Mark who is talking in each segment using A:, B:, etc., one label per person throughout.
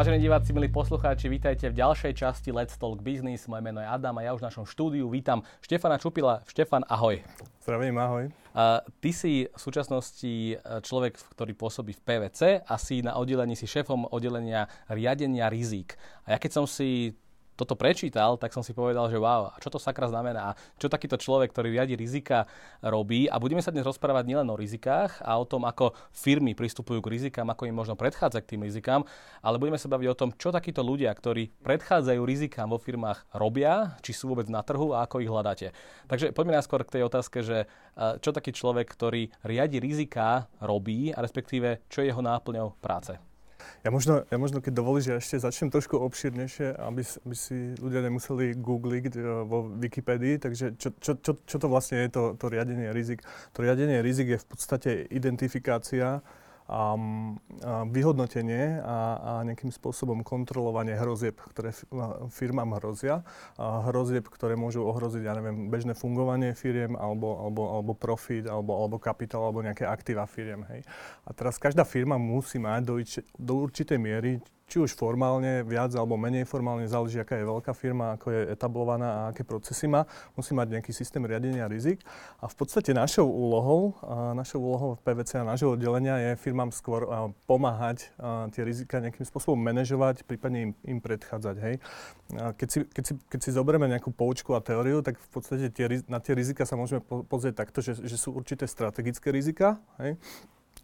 A: Vážení diváci, milí poslucháči, vítajte v ďalšej časti Let's Talk Business. Moje meno je Adam a ja už v našom štúdiu vítam Štefana Čupila. Štefan, ahoj.
B: Zdravím, ahoj.
A: Uh, ty si v súčasnosti človek, ktorý pôsobí v PVC a si na oddelení, si šéfom oddelenia riadenia rizík. A ja keď som si toto prečítal, tak som si povedal, že wow, čo to sakra znamená? Čo takýto človek, ktorý riadi rizika, robí? A budeme sa dnes rozprávať nielen o rizikách a o tom, ako firmy pristupujú k rizikám, ako im možno predchádzať k tým rizikám, ale budeme sa baviť o tom, čo takíto ľudia, ktorí predchádzajú rizikám vo firmách, robia, či sú vôbec na trhu a ako ich hľadáte. Takže poďme najskôr k tej otázke, že čo taký človek, ktorý riadi rizika, robí, a respektíve čo je jeho náplňou práce.
B: Ja možno, ja možno keď dovolíš, ja ešte začnem trošku obšírnejšie, aby, aby si ľudia nemuseli googliť uh, vo Wikipedii. Takže čo, čo, čo, čo to vlastne je to, to riadenie rizik? To riadenie rizik je v podstate identifikácia a vyhodnotenie a, a nejakým spôsobom kontrolovanie hrozieb, ktoré firmám hrozia. A hrozieb, ktoré môžu ohroziť, ja neviem, bežné fungovanie firiem alebo, alebo, alebo profit, alebo, alebo kapitál, alebo nejaké aktíva firiem. Hej. A teraz každá firma musí mať do, do určitej miery či už formálne, viac alebo menej formálne, záleží, aká je veľká firma, ako je etablovaná a aké procesy má, musí mať nejaký systém riadenia rizik. A v podstate našou úlohou, našou úlohou v PVC a nášho oddelenia je firmám skôr pomáhať tie rizika nejakým spôsobom manažovať, prípadne im, im predchádzať. Hej. Keď, si, keď, si, keď si zoberieme nejakú poučku a teóriu, tak v podstate tie, na tie rizika sa môžeme pozrieť takto, že, že sú určité strategické rizika. Hej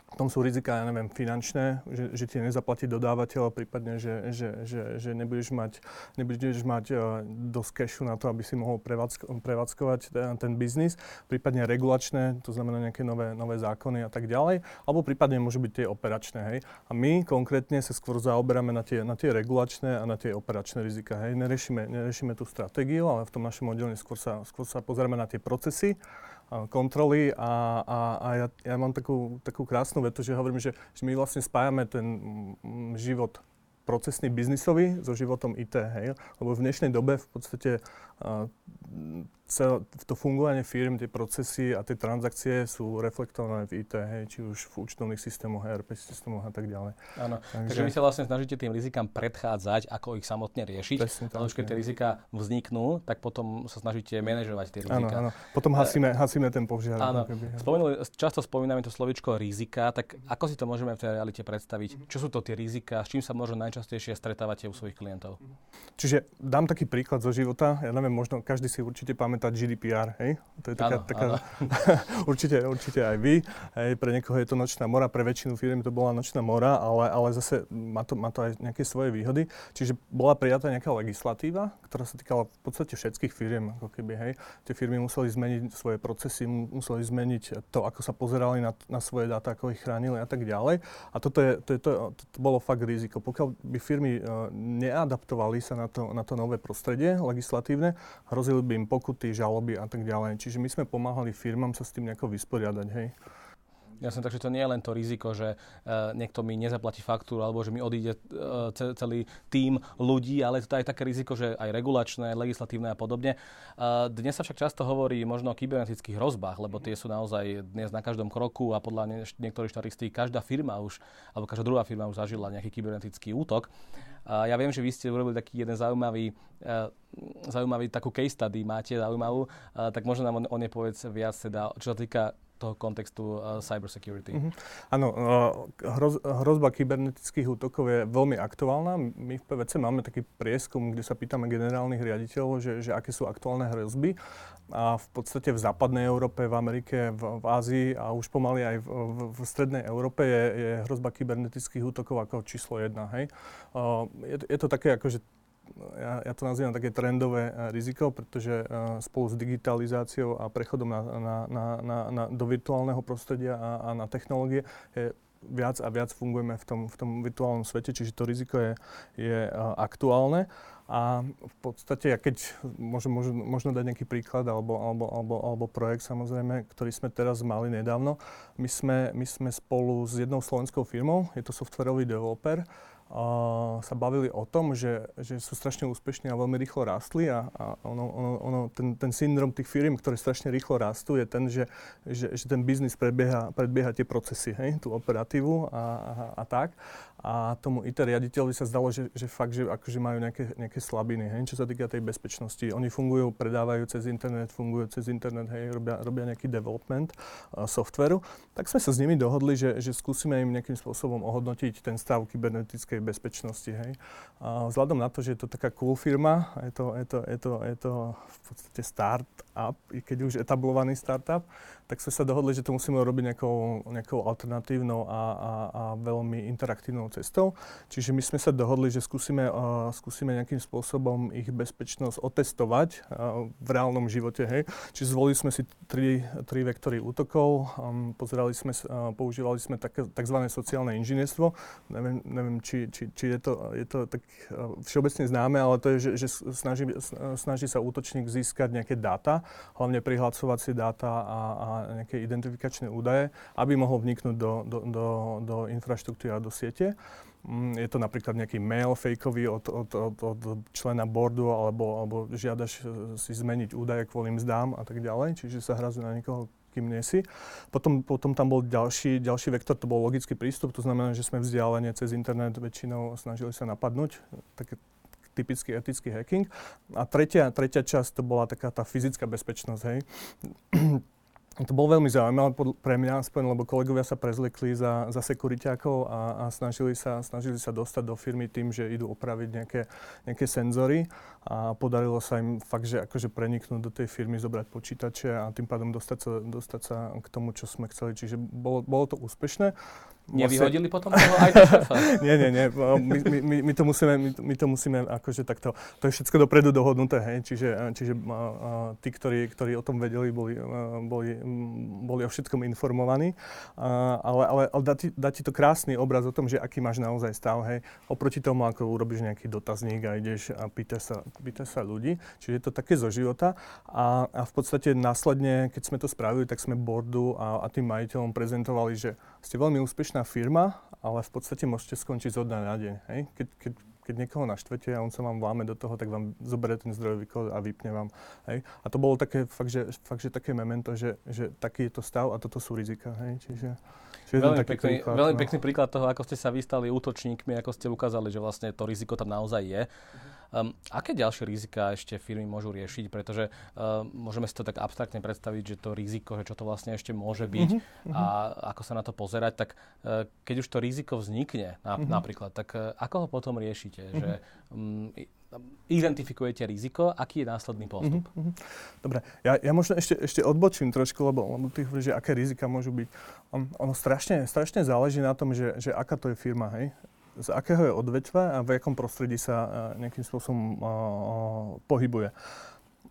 B: potom sú rizika, ja neviem, finančné, že, že ti nezaplatí dodávateľ, prípadne, že, že, že, že nebudeš mať, nebudeš mať uh, dosť cashu na to, aby si mohol prevádzko, prevádzkovať ten, ten biznis, prípadne regulačné, to znamená nejaké nové, nové zákony a tak ďalej, alebo prípadne môžu byť tie operačné. Hej. A my konkrétne sa skôr zaoberáme na tie, na tie regulačné a na tie operačné rizika. Hej. Neriešime, neriešime tú stratégiu, ale v tom našom oddelení skôr sa, skôr sa pozeráme na tie procesy, kontroly a, a, a ja, ja mám takú, takú krásnu vetu, že hovorím, že, že my vlastne spájame ten život procesný biznisový so životom IT, hej? Lebo v dnešnej dobe v podstate celé to fungovanie firm, tie procesy a tie transakcie sú reflektované v IT, hej, či už v účtovných systémoch, ERP systémoch a tak ďalej.
A: Áno, takže, takže vy sa vlastne snažíte tým rizikám predchádzať, ako ich samotne riešiť. Presne, ale už keď tie rizika vzniknú, tak potom sa snažíte manažovať tie rizika.
B: Áno, áno. Potom hasíme, hasíme ten požiar.
A: Áno. Spomenuli, často spomíname to slovičko rizika, tak ako si to môžeme v tej realite predstaviť? Čo sú to tie rizika, s čím sa možno najčastejšie stretávate u svojich klientov?
B: Čiže dám taký príklad zo života. Ja neviem, možno každý si určite pamätá pamätať GDPR, hej? To je taká, ano, taká ano. určite, určite aj vy. Hej, pre niekoho je to nočná mora, pre väčšinu firm to bola nočná mora, ale, ale zase má to, má to aj nejaké svoje výhody. Čiže bola prijatá nejaká legislatíva, ktorá sa týkala v podstate všetkých firm, ako keby, hej. Tie firmy museli zmeniť svoje procesy, museli zmeniť to, ako sa pozerali na, na svoje dáta, ako ich chránili a tak ďalej. A toto je, to, je, to, to, bolo fakt riziko. Pokiaľ by firmy uh, neadaptovali sa na to, na to nové prostredie legislatívne, hrozili by im pokuty, žaloby a tak ďalej. Čiže my sme pomáhali firmám sa s tým nejako vysporiadať, hej.
A: Jasne, takže to nie je len to riziko, že uh, niekto mi nezaplatí faktúru alebo že mi odíde uh, celý tím ľudí, ale to je aj také riziko, že aj regulačné, legislatívne a podobne. Uh, dnes sa však často hovorí možno o kybernetických hrozbách, lebo tie sú naozaj dnes na každom kroku a podľa nie, niektorých štatistík každá firma už, alebo každá druhá firma už zažila nejaký kybernetický útok. Ja viem, že vy ste urobili taký jeden zaujímavý, zaujímavý takú case study, máte zaujímavú, tak možno nám o nej povedz viac, teda, čo sa týka toho kontextu uh, cybersecurity.
B: Mm-hmm. Áno, uh, hroz, hrozba kybernetických útokov je veľmi aktuálna. My v PVC máme taký prieskum, kde sa pýtame generálnych riaditeľov, že, že aké sú aktuálne hrozby. A v podstate v západnej Európe, v Amerike, v, v Ázii a už pomaly aj v, v, v strednej Európe je, je hrozba kybernetických útokov ako číslo jedna. Hej? Uh, je, je to také že ja, ja to nazývam také trendové uh, riziko, pretože uh, spolu s digitalizáciou a prechodom na, na, na, na, na, do virtuálneho prostredia a, a na technológie je viac a viac fungujeme v tom, v tom virtuálnom svete, čiže to riziko je, je uh, aktuálne. A v podstate, ja keď môžem možno, možno dať nejaký príklad alebo, alebo, alebo, alebo projekt samozrejme, ktorý sme teraz mali nedávno, my sme, my sme spolu s jednou slovenskou firmou, je to softwarový developer, sa bavili o tom, že, že sú strašne úspešní a veľmi rýchlo rástli a, a ono, ono, ono, ten, ten syndrom tých firm, ktoré strašne rýchlo rastú, je ten, že, že, že ten biznis predbieha, predbieha tie procesy, hej, tú operatívu a, a, a tak. A tomu IT riaditeľovi sa zdalo, že, že fakt, že akože majú nejaké, nejaké slabiny, hej, čo sa týka tej bezpečnosti. Oni fungujú, predávajú cez internet, fungujú cez internet, hej, robia, robia nejaký development uh, softveru. Tak sme sa s nimi dohodli, že, že skúsime im nejakým spôsobom ohodnotiť ten stav kybernetickej bezpečnosti, hej. A vzhľadom na to, že je to taká cool firma, je to, je to, je to, je to v podstate start-up, i keď už etablovaný startup, tak sme sa dohodli, že to musíme robiť nejakou, nejakou alternatívnou a, a, a veľmi interaktívnou cestou. Čiže my sme sa dohodli, že skúsime, uh, skúsime nejakým spôsobom ich bezpečnosť otestovať uh, v reálnom živote. Hej. Čiže zvolili sme si tri, tri vektory útokov, um, pozerali sme, uh, používali sme tzv. sociálne inžinierstvo. Neviem, neviem či, či, či je, to, je to tak uh, všeobecne známe, ale to je, že, že snaží, snaží sa útočník získať nejaké dáta, hlavne prihlasovacie dáta a, a nejaké identifikačné údaje, aby mohol vniknúť do, do, do, do infraštruktúry a do siete. Mm, je to napríklad nejaký mail fejkový od, od, od, od člena boardu alebo, alebo žiadaš e, si zmeniť údaje kvôli mzdám a tak ďalej, čiže sa hrazuje na niekoho, kým nie si. Potom, potom tam bol ďalší, ďalší vektor, to bol logický prístup, to znamená, že sme vzdialenie cez internet väčšinou snažili sa napadnúť, také typický etický hacking. A tretia, tretia časť to bola taká tá fyzická bezpečnosť, hej to bolo veľmi zaujímavé pre mňa aspoň, lebo kolegovia sa prezlikli za, za sekuriťákov a, a snažili, sa, snažili sa dostať do firmy tým, že idú opraviť nejaké, nejaké senzory a podarilo sa im fakt, že akože preniknúť do tej firmy, zobrať počítače a tým pádom dostať sa, dostať sa k tomu, čo sme chceli. Čiže bolo, bolo to úspešné.
A: Nevyhodili potom toho aj šéfa?
B: nie, nie, nie. My, my, my, my, to musíme, my, my to musíme akože takto, to je všetko dopredu dohodnuté, hej. Čiže, čiže a, a, tí, ktorí, ktorí o tom vedeli, boli, a, boli, boli o všetkom informovaní. A, ale ale, ale dá, ti, dá ti to krásny obraz o tom, že aký máš naozaj stav, hej. Oproti tomu, ako urobíš nejaký dotazník a ideš a pýtaš sa, pýtaš sa ľudí. Čiže je to také zo života. A, a v podstate následne, keď sme to spravili, tak sme boardu a, a tým majiteľom prezentovali, že ste veľmi úspešná firma, ale v podstate môžete skončiť zo dňa na deň. Hej? Keď, keď, keď niekoho naštvete a on sa vám vláme do toho, tak vám zoberie ten zdrojový kód a vypne vám. Hej? A to bolo také, fakt, že, fakt, že také memento, že, že taký je to stav a toto sú rizika. Hej? Čiže,
A: čiže veľmi, pekný, príklad, veľmi no. pekný príklad toho, ako ste sa vystali útočníkmi, ako ste ukázali, že vlastne to riziko tam naozaj je. Uh-huh. Um, aké ďalšie rizika ešte firmy môžu riešiť? Pretože uh, môžeme si to tak abstraktne predstaviť, že to riziko, že čo to vlastne ešte môže byť uh-huh. a ako sa na to pozerať, tak uh, keď už to riziko vznikne na, uh-huh. napríklad, tak uh, ako ho potom riešite? Uh-huh. Že, um, identifikujete riziko, aký je následný postup? Mm-hmm.
B: Dobre, ja, ja možno ešte, ešte odbočím trošku, lebo, lebo ty hovoríš, že aké rizika môžu byť. On, ono strašne, strašne záleží na tom, že, že aká to je firma, hej z akého je odvetva a v akom prostredí sa nejakým spôsobom pohybuje.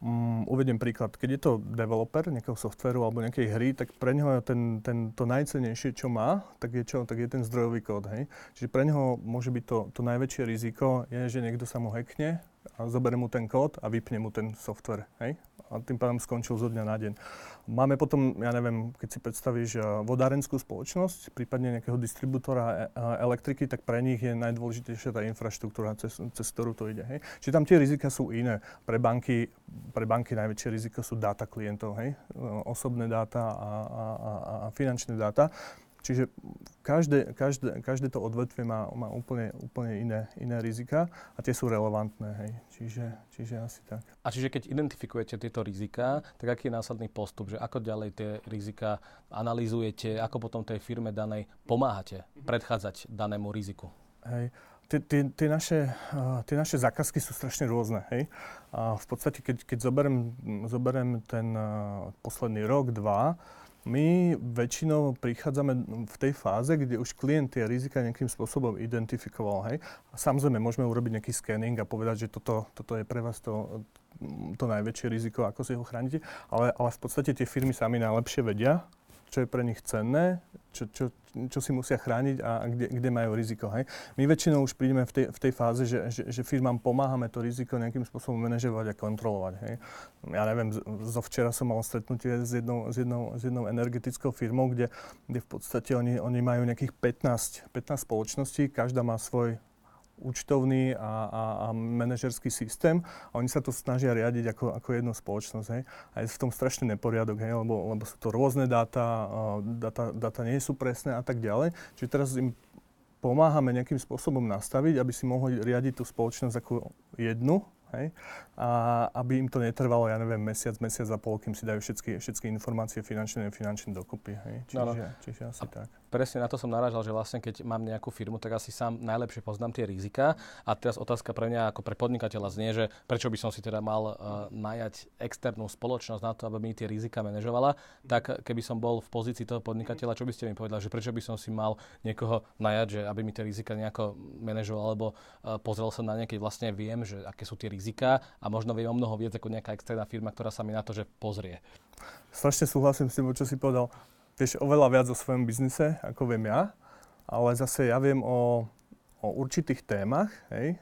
B: Um, uvediem príklad. Keď je to developer nejakého softveru alebo nejakej hry, tak pre neho ten, ten, to najcenejšie, čo má, tak je, čo, tak je ten zdrojový kód. Hej? Čiže pre neho môže byť to, to najväčšie riziko, je, že niekto sa mu hackne a zoberie mu ten kód a vypne mu ten software. Hej? A tým pádom skončil zo dňa na deň. Máme potom, ja neviem, keď si predstavíš eh, vodárenskú spoločnosť, prípadne nejakého distribútora eh, elektriky, tak pre nich je najdôležitejšia tá infraštruktúra, cez, cez ktorú to ide. Hej? Čiže tam tie rizika sú iné. Pre banky, pre banky najväčšie riziko sú dáta klientov, hej? Eh, osobné dáta a, a, a finančné dáta. Čiže každé, každé, každé to odvetvie má, má úplne, úplne iné, iné rizika a tie sú relevantné. Hej. Čiže, čiže asi tak.
A: A čiže keď identifikujete tieto rizika, tak aký je následný postup? Že ako ďalej tie rizika analýzujete, ako potom tej firme danej pomáhate predchádzať danému riziku?
B: Hej. Tie, tie, tie, naše, tie naše zákazky sú strašne rôzne. Hej? A v podstate, keď, keď zoberiem, zoberiem ten posledný rok, dva, my väčšinou prichádzame v tej fáze, kde už klient tie rizika nejakým spôsobom identifikoval. Hej? A samozrejme, môžeme urobiť nejaký scanning a povedať, že toto, toto je pre vás to, to najväčšie riziko, ako si ho chránite. Ale, ale v podstate tie firmy sami najlepšie vedia, čo je pre nich cenné, čo, čo, čo si musia chrániť a, kde, kde majú riziko. Hej. My väčšinou už prídeme v tej, v tej fáze, že, že, že firmám pomáhame to riziko nejakým spôsobom manažovať a kontrolovať. Hej. Ja neviem, zo včera som mal stretnutie s jednou, s jednou, s jednou energetickou firmou, kde, kde v podstate oni, oni majú nejakých 15, 15 spoločností, každá má svoj účtovný a, a, a manažerský systém a oni sa to snažia riadiť ako, ako jednu spoločnosť. Hej. A je v tom strašný neporiadok, hej, lebo, lebo sú to rôzne dáta, dáta, dáta nie sú presné a tak ďalej. Čiže teraz im pomáhame nejakým spôsobom nastaviť, aby si mohli riadiť tú spoločnosť ako jednu, hej? A aby im to netrvalo, ja neviem, mesiac, mesiac a pol, kým si dajú všetky, všetky informácie finančné, finančné dokopy, hej? Čiže, no, no. čiže asi a tak
A: presne na to som narážal, že vlastne keď mám nejakú firmu, tak asi sám najlepšie poznám tie rizika. A teraz otázka pre mňa ako pre podnikateľa znie, že prečo by som si teda mal uh, najať externú spoločnosť na to, aby mi tie rizika manažovala. Tak keby som bol v pozícii toho podnikateľa, čo by ste mi povedali, že prečo by som si mal niekoho najať, že aby mi tie rizika nejako manažoval, alebo uh, pozrel sa na ne, keď vlastne viem, že aké sú tie rizika a možno viem o mnoho viac ako nejaká externá firma, ktorá sa mi na to, že pozrie.
B: Strašne súhlasím s tým, čo si povedal vieš oveľa viac o svojom biznise, ako viem ja, ale zase ja viem o o určitých témach, hej,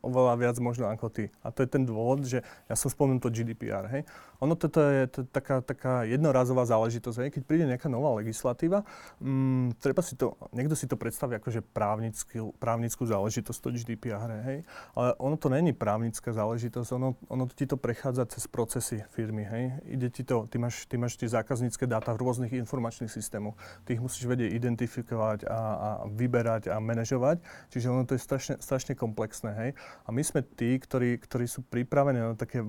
B: oveľa viac možno ako ty. A to je ten dôvod, že ja som spomenul to GDPR, hej. Ono toto je to, taká, taká jednorazová záležitosť, hej. Keď príde nejaká nová legislatíva, mm, treba si to, niekto si to predstaví ako že právnickú, záležitosť, to GDPR, hej. Ale ono to není právnická záležitosť, ono, ono ti to prechádza cez procesy firmy, hej. Ide ti to, ty máš, ty máš tie zákaznícke dáta v rôznych informačných systémoch. Ty ich musíš vedieť identifikovať a, a vyberať a manažovať Čiže ono to je strašne, strašne komplexné, hej. A my sme tí, ktorí, ktorí sú pripravení na také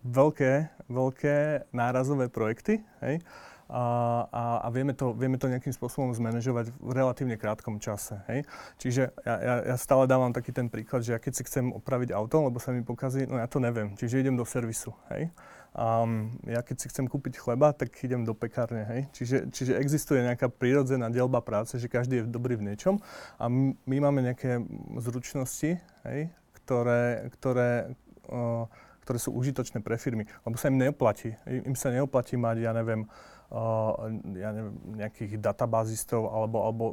B: veľké, veľké nárazové projekty, hej. A, a, vieme, to, vieme to nejakým spôsobom zmanéžovať v relatívne krátkom čase. Hej? Čiže ja, ja, ja stále dávam taký ten príklad, že ja keď si chcem opraviť auto, lebo sa mi pokazí, no ja to neviem, čiže idem do servisu. Hej? Um, ja keď si chcem kúpiť chleba, tak idem do pekárne, hej. Čiže, čiže existuje nejaká prírodzená dielba práce, že každý je dobrý v niečom a my máme nejaké zručnosti, hej, ktoré, ktoré, uh, ktoré sú užitočné pre firmy, lebo sa im neoplatí. Im sa neoplatí mať, ja neviem, uh, ja neviem, nejakých databázistov alebo, alebo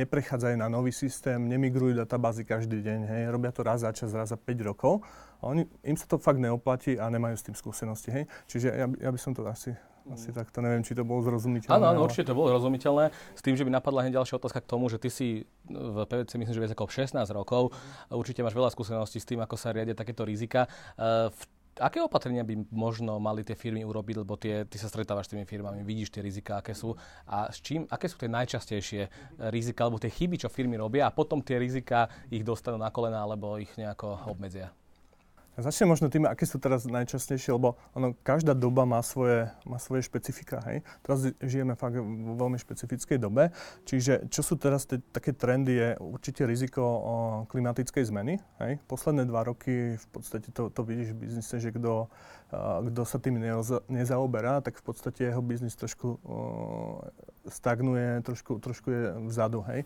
B: neprechádzajú na nový systém, nemigrujú databázy každý deň, hej, robia to raz za čas, raz za 5 rokov a oni, im sa to fakt neoplatí a nemajú s tým skúsenosti. Hej? Čiže ja, ja by som to asi asi takto, neviem, či to bolo zrozumiteľné.
A: Áno, áno, určite to bolo zrozumiteľné. S tým, že by napadla hneď ďalšia otázka k tomu, že ty si v PVC, myslím, že viac ako 16 rokov. Určite máš veľa skúseností s tým, ako sa riadia takéto rizika. E, v aké opatrenia by možno mali tie firmy urobiť, lebo tie, ty sa stretávaš s tými firmami, vidíš tie rizika, aké sú a s čím, aké sú tie najčastejšie rizika alebo tie chyby, čo firmy robia a potom tie rizika ich dostanú na kolena alebo ich nejako obmedzia.
B: Začnem možno tým, aké sú teraz najčastejšie, lebo ono, každá doba má svoje, má svoje špecifika. Hej? Teraz žijeme fakt v veľmi špecifickej dobe, čiže čo sú teraz te, také trendy, je určite riziko o, klimatickej zmeny. Hej? Posledné dva roky v podstate to, to vidíš v biznise, že kto kto sa tým nezaoberá, tak v podstate jeho biznis trošku stagnuje, trošku, trošku je vzadu, hej.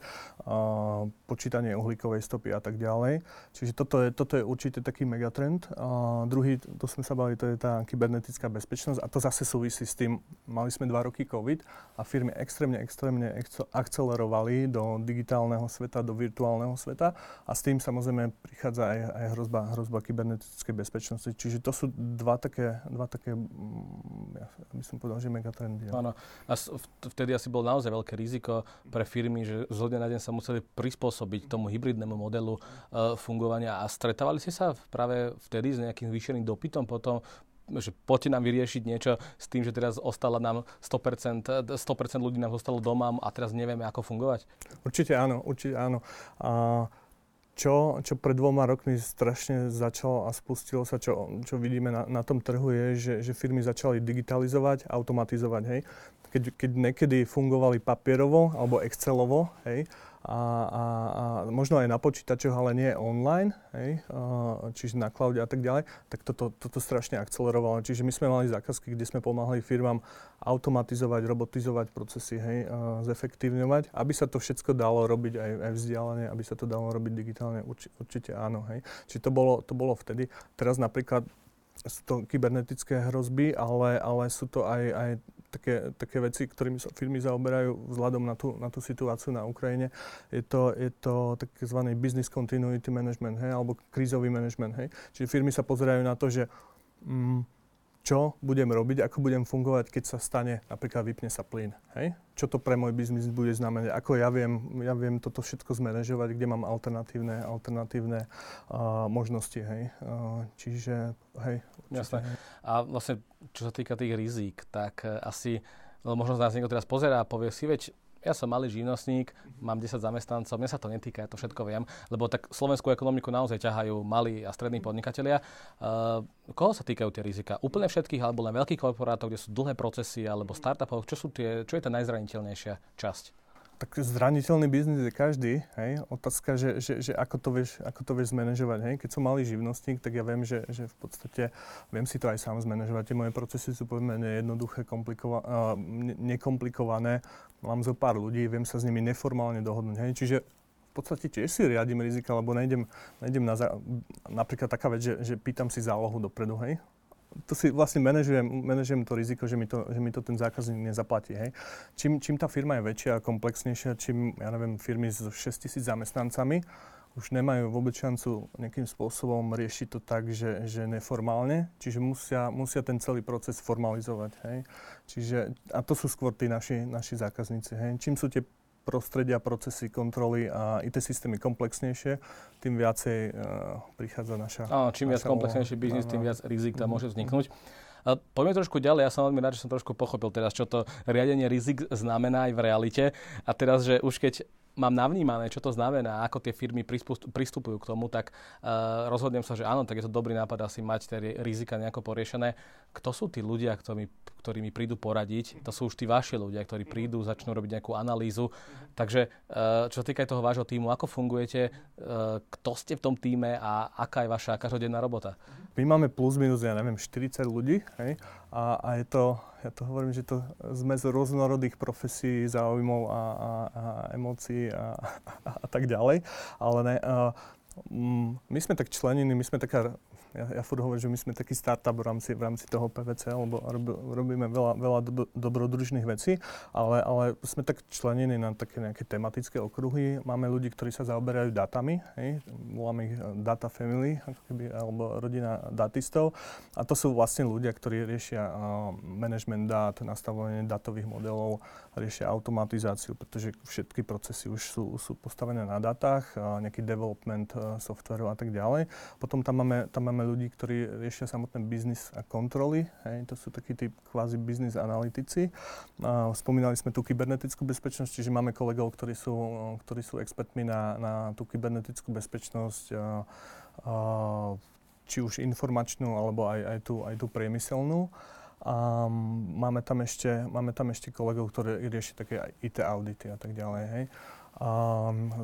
B: počítanie uhlíkovej stopy a tak ďalej. Čiže toto je, toto je určite taký megatrend. A druhý, to sme sa bavili, to je tá kybernetická bezpečnosť a to zase súvisí s tým, mali sme dva roky COVID a firmy extrémne, extrémne akcelerovali do digitálneho sveta, do virtuálneho sveta a s tým samozrejme prichádza aj, aj hrozba, hrozba kybernetickej bezpečnosti. Čiže to sú dva také, dva také, mm, ja by som povedal, že megatrendy.
A: Áno. A vtedy asi bolo naozaj veľké riziko pre firmy, že z na deň sa museli prispôsobiť tomu hybridnému modelu uh, fungovania. A stretávali ste sa práve vtedy s nejakým zvýšeným dopytom potom, že poďte nám vyriešiť niečo s tým, že teraz ostala nám 100%, 100% ľudí nám zostalo doma a teraz nevieme, ako fungovať?
B: Určite áno, určite áno. A čo, čo pred dvoma rokmi strašne začalo a spustilo sa, čo, čo vidíme na, na tom trhu, je, že, že firmy začali digitalizovať, automatizovať. Hej. Keď, keď niekedy fungovali papierovo alebo Excelovo, hej, a, a, a možno aj na počítačoch, ale nie online, hej, a, čiže na cloude a tak ďalej, tak toto, toto strašne akcelerovalo. Čiže my sme mali zákazky, kde sme pomáhali firmám automatizovať, robotizovať procesy, hej, a zefektívňovať, aby sa to všetko dalo robiť aj, aj vzdialene, aby sa to dalo robiť digitálne, urči, určite áno. Hej. Čiže to bolo, to bolo vtedy. Teraz napríklad sú to kybernetické hrozby, ale, ale sú to aj, aj také, také veci, ktorými sa firmy zaoberajú vzhľadom na tú, na tú situáciu na Ukrajine. Je to, je to tzv. business continuity management, hej, alebo krízový management. Hej. Čiže firmy sa pozerajú na to, že mm, čo budem robiť, ako budem fungovať, keď sa stane, napríklad vypne sa plyn. Hej? Čo to pre môj biznis bude znamenať, ako ja viem, ja viem toto všetko zmanéžovať, kde mám alternatívne, alternatívne uh, možnosti. Hej? Uh, čiže, hej.
A: Jasné. A vlastne, čo sa týka tých rizík, tak uh, asi, možno z nás niekto teraz pozerá a povie si, veď ja som malý živnostník, mám 10 zamestnancov, mňa sa to netýka, ja to všetko viem, lebo tak slovenskú ekonomiku naozaj ťahajú malí a strední podnikatelia. Uh, koho sa týkajú tie rizika? Úplne všetkých, alebo len veľkých korporátov, kde sú dlhé procesy, alebo startupov? Čo, sú tie, čo je tá najzraniteľnejšia časť?
B: Tak zraniteľný biznis je každý, hej. Otázka, že, že, že ako, to vieš, ako to vieš zmanéžovať, hej. Keď som malý živnostník, tak ja viem, že, že v podstate viem si to aj sám zmanéžovať. Tie moje procesy sú povedzme jednoduché, komplikova- uh, nekomplikované. Mám zo pár ľudí, viem sa s nimi neformálne dohodnúť, hej. Čiže v podstate tiež si riadím rizika, lebo nejdem, nejdem na, za- napríklad taká vec, že, že pýtam si zálohu dopredu, hej to si vlastne manažujem, manažujem to riziko, že mi to, že mi to ten zákazník nezaplatí. Hej. Čím, čím tá firma je väčšia a komplexnejšia, čím, ja neviem, firmy s 6 tisíc zamestnancami už nemajú vôbec šancu nejakým spôsobom riešiť to tak, že, že neformálne, čiže musia, musia ten celý proces formalizovať. Hej. Čiže, a to sú skôr tí naši, naši zákazníci. Hej. Čím sú tie prostredia, procesy, kontroly a IT systémy komplexnejšie, tým viacej uh, prichádza naša...
A: Áno, čím viac komplexnejší biznis, tým viac rizik tam môže vzniknúť. A poďme trošku ďalej, ja som veľmi rád, že som trošku pochopil teraz, čo to riadenie rizik znamená aj v realite. A teraz, že už keď mám navnímané, čo to znamená, ako tie firmy pristupujú k tomu, tak uh, rozhodnem sa, že áno, tak je to dobrý nápad asi mať tie rizika nejako poriešené. Kto sú tí ľudia, ktorí, ktorí mi prídu poradiť? To sú už tí vaši ľudia, ktorí prídu, začnú robiť nejakú analýzu. Takže uh, čo sa týka toho vášho týmu, ako fungujete, uh, kto ste v tom týme a aká je vaša každodenná robota?
B: My máme plus minus, ja neviem, 40 ľudí hej? A, a je to, ja to hovorím, že to zmes rôznorodých profesí, záujmov a, a, a emócií a, a, a tak ďalej. Ale ne, mm, my sme tak členení, my sme taká ja, ja furt hovorím, že my sme taký startup v rámci, v rámci toho PVC, lebo robíme veľa, veľa do, dobrodružných vecí, ale, ale sme tak členení na také nejaké tematické okruhy. Máme ľudí, ktorí sa zaoberajú datami, hej, voláme ich eh, data family, ako keby, alebo rodina datistov. A to sú vlastne ľudia, ktorí riešia uh, management dát, nastavovanie datových modelov, riešia automatizáciu, pretože všetky procesy už sú, sú postavené na datách, uh, nejaký development uh, softveru a tak ďalej. Potom tam máme, tam máme ľudí, ktorí riešia samotné biznis a kontroly. Hej, to sú takí tí kvázi biznis analytici. A spomínali sme tú kybernetickú bezpečnosť, čiže máme kolegov, ktorí sú, ktorí sú expertmi na, na tú kybernetickú bezpečnosť, a, a, či už informačnú, alebo aj, aj, tú, aj tú priemyselnú. A máme tam ešte, máme tam ešte kolegov, ktorí riešia také IT audity a tak ďalej. Hej.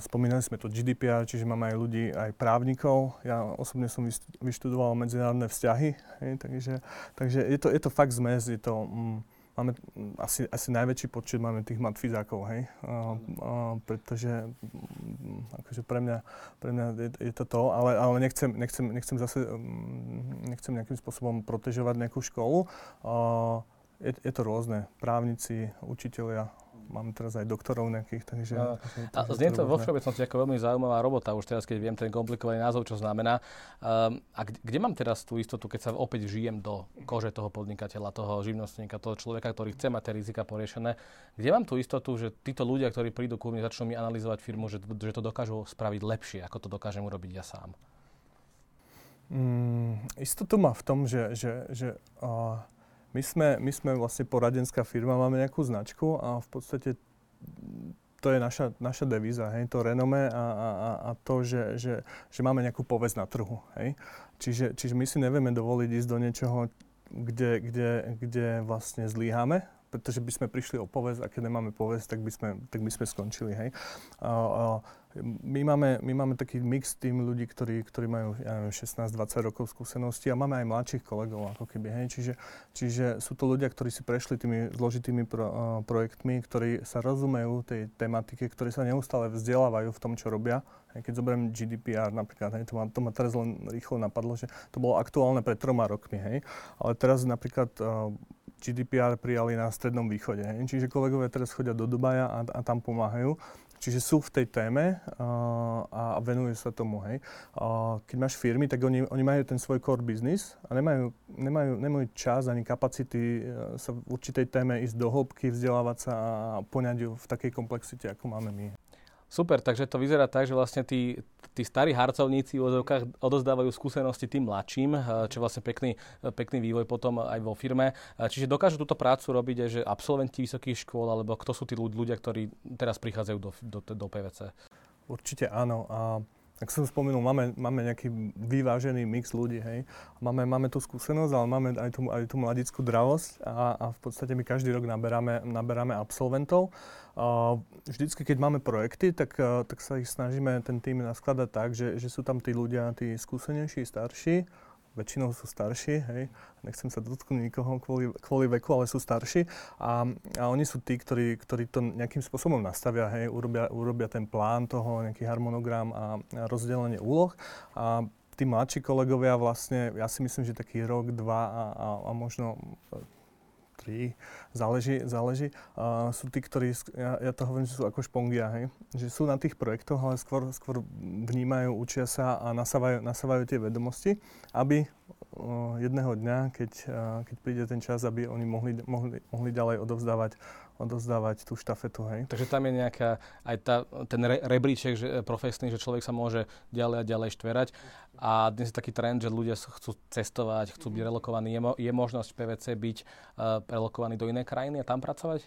B: Spomínali sme to GDPR, čiže máme aj ľudí, aj právnikov. Ja osobne som vyštudoval medzinárodné vzťahy, hej, takže, takže je, to, je to fakt zmes, je to, um, máme asi, asi najväčší počet máme tých matfizákov, hej, uh, uh, pretože um, akože pre mňa, pre mňa je, je to to, ale, ale nechcem, nechcem, nechcem zase, um, nechcem nejakým spôsobom protežovať nejakú školu. Uh, je, je to rôzne, právnici, učitelia, Mám teraz aj doktorov nejakých, takže... A,
A: a znie to vo všeobecnosti ako veľmi zaujímavá robota, už teraz, keď viem ten komplikovaný názov, čo znamená. Um, a kde, kde mám teraz tú istotu, keď sa opäť žijem do kože toho podnikateľa, toho živnostníka, toho človeka, ktorý chce mať tie rizika poriešené, kde mám tú istotu, že títo ľudia, ktorí prídu ku mne, začnú mi analyzovať firmu, že, že to dokážu spraviť lepšie, ako to dokážem urobiť ja sám?
B: Mm, istotu má v tom, že, že, že uh, my sme, my sme vlastne poradenská firma, máme nejakú značku a v podstate to je naša, naša devíza, hej, to renome a, a, a to, že, že, že máme nejakú povesť na trhu. Hej. Čiže, čiže my si nevieme dovoliť ísť do niečoho, kde, kde, kde vlastne zlíhame, pretože by sme prišli o povesť a keď nemáme povesť, tak by sme, tak by sme skončili. Hej. A, a, my máme, my máme taký mix tým ľudí, ktorí, ktorí majú ja neviem, 16-20 rokov skúsenosti a máme aj mladších kolegov, ako keby, hej. Čiže, čiže sú to ľudia, ktorí si prešli tými zložitými pro, uh, projektmi, ktorí sa rozumejú tej tematike, ktorí sa neustále vzdelávajú v tom, čo robia. Hej, keď zoberiem GDPR napríklad, hej, to, ma, to ma teraz len rýchlo napadlo, že to bolo aktuálne pred troma rokmi, hej. Ale teraz napríklad uh, GDPR prijali na Strednom východe. Hej. Čiže kolegovia teraz chodia do Dubaja a, a tam pomáhajú. Čiže sú v tej téme a, a venujú sa tomu. Hej. A keď máš firmy, tak oni, oni majú ten svoj core business a nemajú, nemajú, nemajú čas ani kapacity e, sa v určitej téme ísť do hĺbky, vzdelávať sa a poňať ju v takej komplexite, ako máme my.
A: Super, takže to vyzerá tak, že vlastne tí, tí starí harcovníci v odovkách odozdávajú skúsenosti tým mladším, eh, čo je vlastne pekný, eh, pekný vývoj potom aj vo firme. Eh, čiže dokážu túto prácu robiť aj, že absolventi vysokých škôl, alebo kto sú tí ľudia, ktorí teraz prichádzajú do, do, do PVC?
B: Určite áno. A ak som spomenul, máme, máme nejaký vyvážený mix ľudí, hej. Máme, máme tú skúsenosť, ale máme aj tú, aj tú mladickú dravosť a, a v podstate my každý rok naberáme, naberáme absolventov. Vždycky, keď máme projekty, tak, tak sa ich snažíme ten tým naskladať tak, že, že sú tam tí ľudia, tí skúsenejší, starší, väčšinou sú starší, hej, nechcem sa dotknúť nikoho kvôli, kvôli veku, ale sú starší. A, a oni sú tí, ktorí, ktorí to nejakým spôsobom nastavia, hej, urobia, urobia ten plán toho, nejaký harmonogram a, a rozdelenie úloh. A tí mladší kolegovia vlastne, ja si myslím, že taký rok, dva a, a, a možno tri, záleží, záleží. Uh, sú tí, ktorí, ja, ja to hovorím, že sú ako špongia, hej? že sú na tých projektoch, ale skôr, skôr vnímajú, učia sa a nasávajú, nasávajú tie vedomosti, aby uh, jedného dňa, keď, uh, keď príde ten čas, aby oni mohli, mohli, mohli ďalej odovzdávať odozdávať tú štafetu, hej.
A: Takže tam je nejaká, aj tá, ten re, rebríček že, profesný, že človek sa môže ďalej a ďalej štverať. A dnes je taký trend, že ľudia chcú cestovať, chcú byť relokovaní. Je, mo, je možnosť PVC byť uh, relokovaný do inej krajiny a tam pracovať?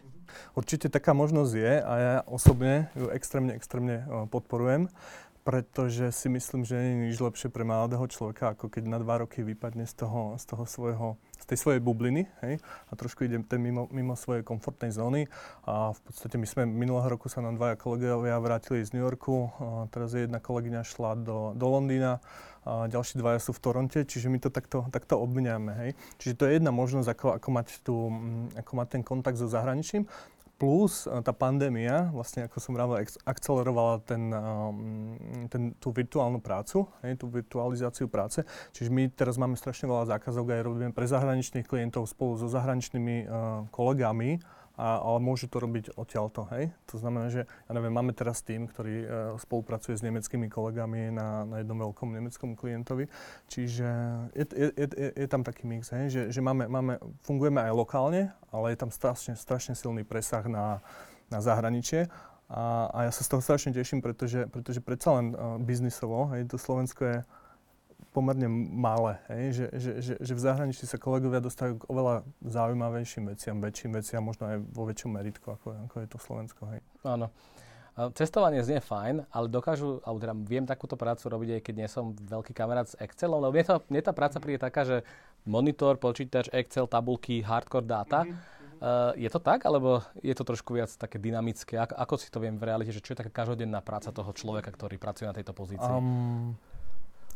B: Určite taká možnosť je a ja osobne ju extrémne, extrémne uh, podporujem pretože si myslím, že nie je nič lepšie pre mladého človeka, ako keď na dva roky vypadne z toho, z toho svojho, z tej svojej bubliny hej, a trošku ide ten mimo, mimo svojej komfortnej zóny. A v podstate my sme minulého roku sa nám dvaja kolegovia vrátili z New Yorku, a teraz je jedna kolegyňa šla do, do Londýna, a ďalší dvaja sú v Toronte, čiže my to takto, takto obmňame. Hej. Čiže to je jedna možnosť, ako, ako, mať tú, ako mať ten kontakt so zahraničím. Plus e, tá pandémia, vlastne ako som vravel, akcelerovala ten, um, ten, tú virtuálnu prácu, hej, tú virtualizáciu práce. Čiže my teraz máme strašne veľa zákazov, aj robíme pre zahraničných klientov spolu so zahraničnými uh, kolegami, a, ale môžu to robiť odtiaľto, hej. To znamená, že, ja neviem, máme teraz tým, ktorý e, spolupracuje s nemeckými kolegami na, na jednom veľkom nemeckom klientovi, čiže je, je, je, je tam taký mix, hej, že, že máme, máme, fungujeme aj lokálne, ale je tam strašne, strašne silný presah na, na zahraničie. A, a ja sa z toho strašne teším, pretože, pretože predsa len uh, biznisovo, hej, to Slovensko je pomerne malé, hej? Že, že, že, že v zahraničí sa kolegovia dostajú k oveľa zaujímavejším veciam, väčším veciam, možno aj vo väčšom meritku, ako, ako je to Slovensko. Hej?
A: Áno. Cestovanie znie fajn, ale dokážu, alebo teda viem takúto prácu robiť, aj keď nie som veľký kamarát s Excelom, lebo mne, to, mne tá práca príde taká, že monitor, počítač, Excel, tabulky, hardcore dáta. Mm-hmm. Uh, je to tak, alebo je to trošku viac také dynamické? Ako, ako si to viem v realite, že čo je taká každodenná práca toho človeka, ktorý pracuje na tejto pozícii? Um,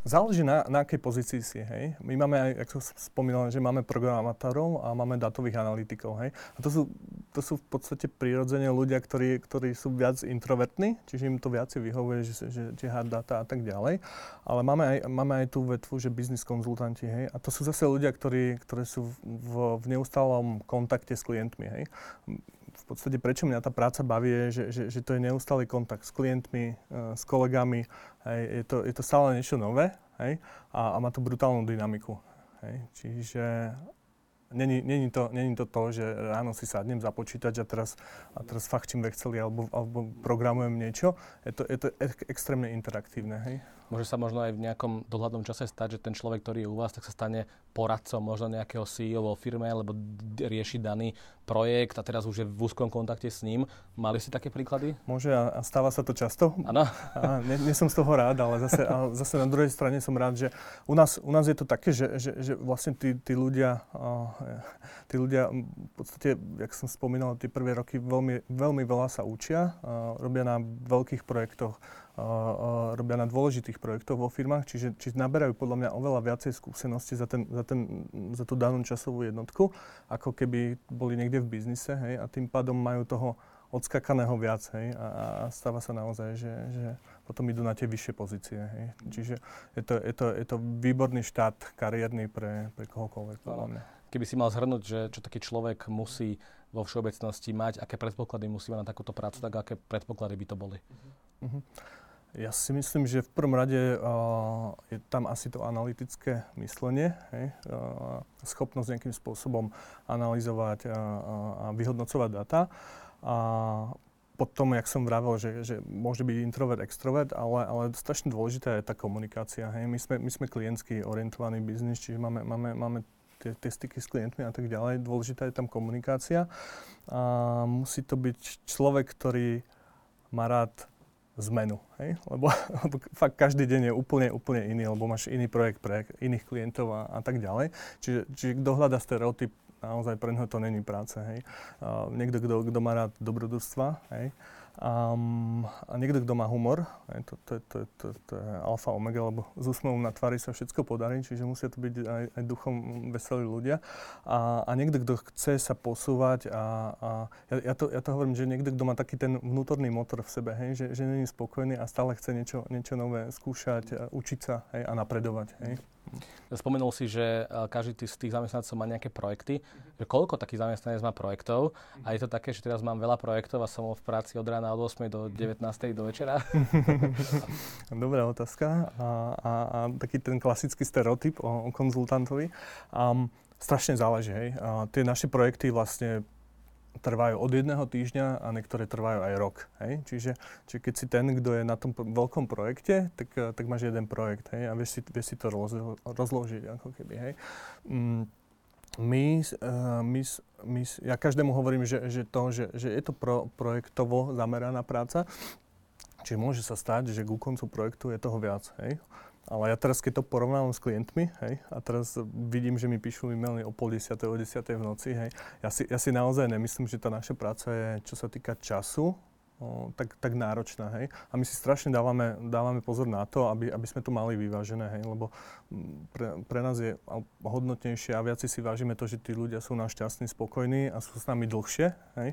B: Záleží na, na akej pozícii si, hej. My máme aj, ako som spomínal, že máme programátorov a máme datových analytikov, hej. A to sú, to sú v podstate prirodzene ľudia, ktorí, ktorí sú viac introvertní, čiže im to viac vyhovuje, že, že tie hard data a tak ďalej. Ale máme aj, máme aj tú vetvu, že business konzultanti, hej. A to sú zase ľudia, ktorí, ktorí sú v, v neustálom kontakte s klientmi, hej podstate prečo mňa tá práca baví je, že, že, že to je neustály kontakt s klientmi, uh, s kolegami, hej, je, to, je to stále niečo nové hej, a, a má to brutálnu dynamiku. Hej. Čiže Není, není, to, není to to, že ráno si sadnem za počítač a teraz, a teraz fachčím v Exceli alebo, alebo programujem niečo. Je to, je to ek, extrémne interaktívne. Hej?
A: Môže sa možno aj v nejakom dohľadnom čase stať, že ten človek, ktorý je u vás, tak sa stane poradcom možno nejakého CEO vo firme, alebo rieši daný projekt a teraz už je v úzkom kontakte s ním. Mali si také príklady?
B: Môže a stáva sa to často.
A: Áno.
B: Nie, nie som z toho rád, ale zase, ale zase na druhej strane som rád, že u nás, u nás je to také, že, že, že vlastne tí, tí ľudia, tí ľudia v podstate, jak som spomínal, tie prvé roky veľmi, veľmi veľa sa učia, robia na veľkých projektoch robia na dôležitých projektoch vo firmách, čiže, čiže naberajú podľa mňa oveľa viacej skúsenosti za, ten, za, ten, za tú danú časovú jednotku, ako keby boli niekde v biznise, hej, a tým pádom majú toho odskakaného viac, hej, a, a stáva sa naozaj, že, že potom idú na tie vyššie pozície, hej. Čiže je to, je to, je to výborný štát kariérny pre, pre kohokoľvek, podľa mňa.
A: Keby si mal zhrnúť, že čo taký človek musí vo všeobecnosti mať, aké predpoklady musí mať na takúto prácu, tak aké predpoklady by to boli?
B: Uh-huh. Ja si myslím, že v prvom rade uh, je tam asi to analytické myslenie, hej? Uh, schopnosť nejakým spôsobom analyzovať a, a vyhodnocovať data. A potom, jak som vravel, že, že môže byť introvert, extrovert, ale, ale strašne dôležitá je tá komunikácia. Hej? My, sme, my sme klientsky orientovaný biznis, čiže máme, máme, máme tie, tie styky s klientmi a tak ďalej. Dôležitá je tam komunikácia. A musí to byť človek, ktorý má rád zmenu, hej? Lebo, lebo fakt každý deň je úplne, úplne iný, lebo máš iný projekt pre iných klientov a, a tak ďalej. Čiže, čiže kto hľadá stereotyp, naozaj pre neho to není práce, hej. Uh, niekto, kto, má rád dobrodružstva, hej. Um, a niekto, kto má humor, aj to, to, to, to, to je alfa omega, lebo s úsmevom na tvári sa všetko podarí, čiže musia to byť aj, aj duchom veselí ľudia. A, a niekto, kto chce sa posúvať a, a ja, ja, to, ja to hovorím, že niekto, kto má taký ten vnútorný motor v sebe, hej, že, že není spokojný a stále chce niečo, niečo nové skúšať, učiť sa hej, a napredovať. Hej.
A: Spomenul si, že každý z tých zamestnancov má nejaké projekty. Že koľko takých zamestnanec má projektov? A je to také, že teraz mám veľa projektov a som v práci od rána od 8 do 19 do večera?
B: Dobrá otázka. A, a, a taký ten klasický stereotyp o, o konzultantovi. Um, strašne záleží. Hej. A tie naše projekty vlastne trvajú od jedného týždňa a niektoré trvajú aj rok. Hej? Čiže, čiže keď si ten, kto je na tom veľkom projekte, tak, eh, tak máš jeden projekt hej? a vieš si, vieš si to rozlo- rozložiť ako keby. Hej? Mm, my, uh, my, my, ja každému hovorím, že, že, to, že, že je to pro, projektovo zameraná práca, čiže môže sa stať, že ku koncu projektu je toho viac. Hej? Ale ja teraz, keď to porovnávam s klientmi, hej, a teraz vidím, že mi píšu e-maily o pol desiatej, o desiatej v noci, hej, ja si, ja si naozaj nemyslím, že tá naša práca je, čo sa týka času, tak, tak náročná, hej. A my si strašne dávame, dávame pozor na to, aby, aby sme to mali vyvážené, hej, lebo pre, pre nás je hodnotnejšie a viac si vážime to, že tí ľudia sú nám šťastní, spokojní a sú s nami dlhšie, hej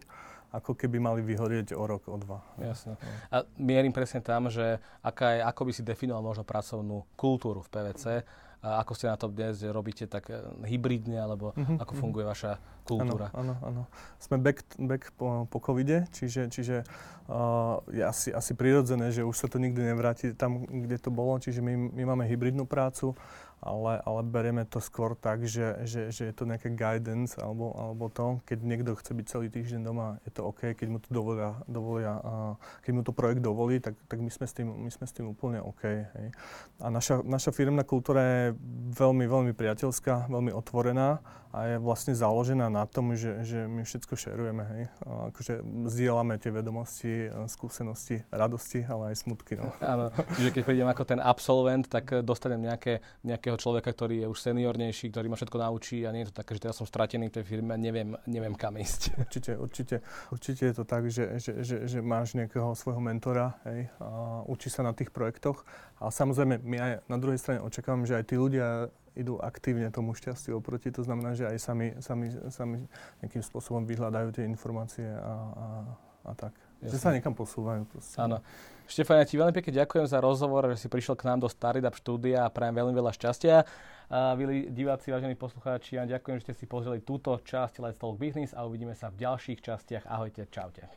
B: ako keby mali vyhorieť o rok, o dva.
A: Jasne. A mierim presne tam, že aká je, ako by si definoval možno pracovnú kultúru v PVC, ako ste na to dnes robíte tak eh, hybridne, alebo mm-hmm. ako funguje vaša kultúra?
B: Áno, áno, Sme back, back po, po covide, čiže, čiže uh, je asi, asi prirodzené, že už sa to nikdy nevráti tam, kde to bolo, čiže my, my máme hybridnú prácu ale, ale berieme to skôr tak, že, že, že je to nejaké guidance alebo, alebo to, keď niekto chce byť celý týždeň doma, je to OK, keď mu to dovolia, dovolia a keď mu to projekt dovolí, tak, tak my, sme s tým, my sme s tým úplne OK. Hej. A naša, naša firmná kultúra je veľmi, veľmi priateľská, veľmi otvorená a je vlastne založená na tom, že, že my všetko šerujeme, hej. A akože zdieľame tie vedomosti, skúsenosti, radosti, ale aj smutky. No.
A: Áno, že keď prídem ako ten absolvent, tak dostanem nejaké, nejakého človeka, ktorý je už seniornejší, ktorý ma všetko naučí a nie je to také, že teraz som stratený v tej firme a neviem, neviem kam ísť.
B: Určite, určite, určite je to tak, že, že, že, že máš nejakého svojho mentora, hej, a učí sa na tých projektoch. A samozrejme, my aj na druhej strane očakávame, že aj tí ľudia idú aktívne tomu šťastiu oproti. To znamená, že aj sami, sami, sami nejakým spôsobom vyhľadajú tie informácie a, a, a tak. Jasne. Že sa niekam posúvajú.
A: Áno. Štefan, ja ti veľmi pekne ďakujem za rozhovor, že si prišiel k nám do Startup štúdia a prajem veľmi veľa šťastia. A vy diváci, vážení poslucháči, ja ďakujem, že ste si pozreli túto časť Let's Talk Business a uvidíme sa v ďalších častiach. Ahojte, čaute.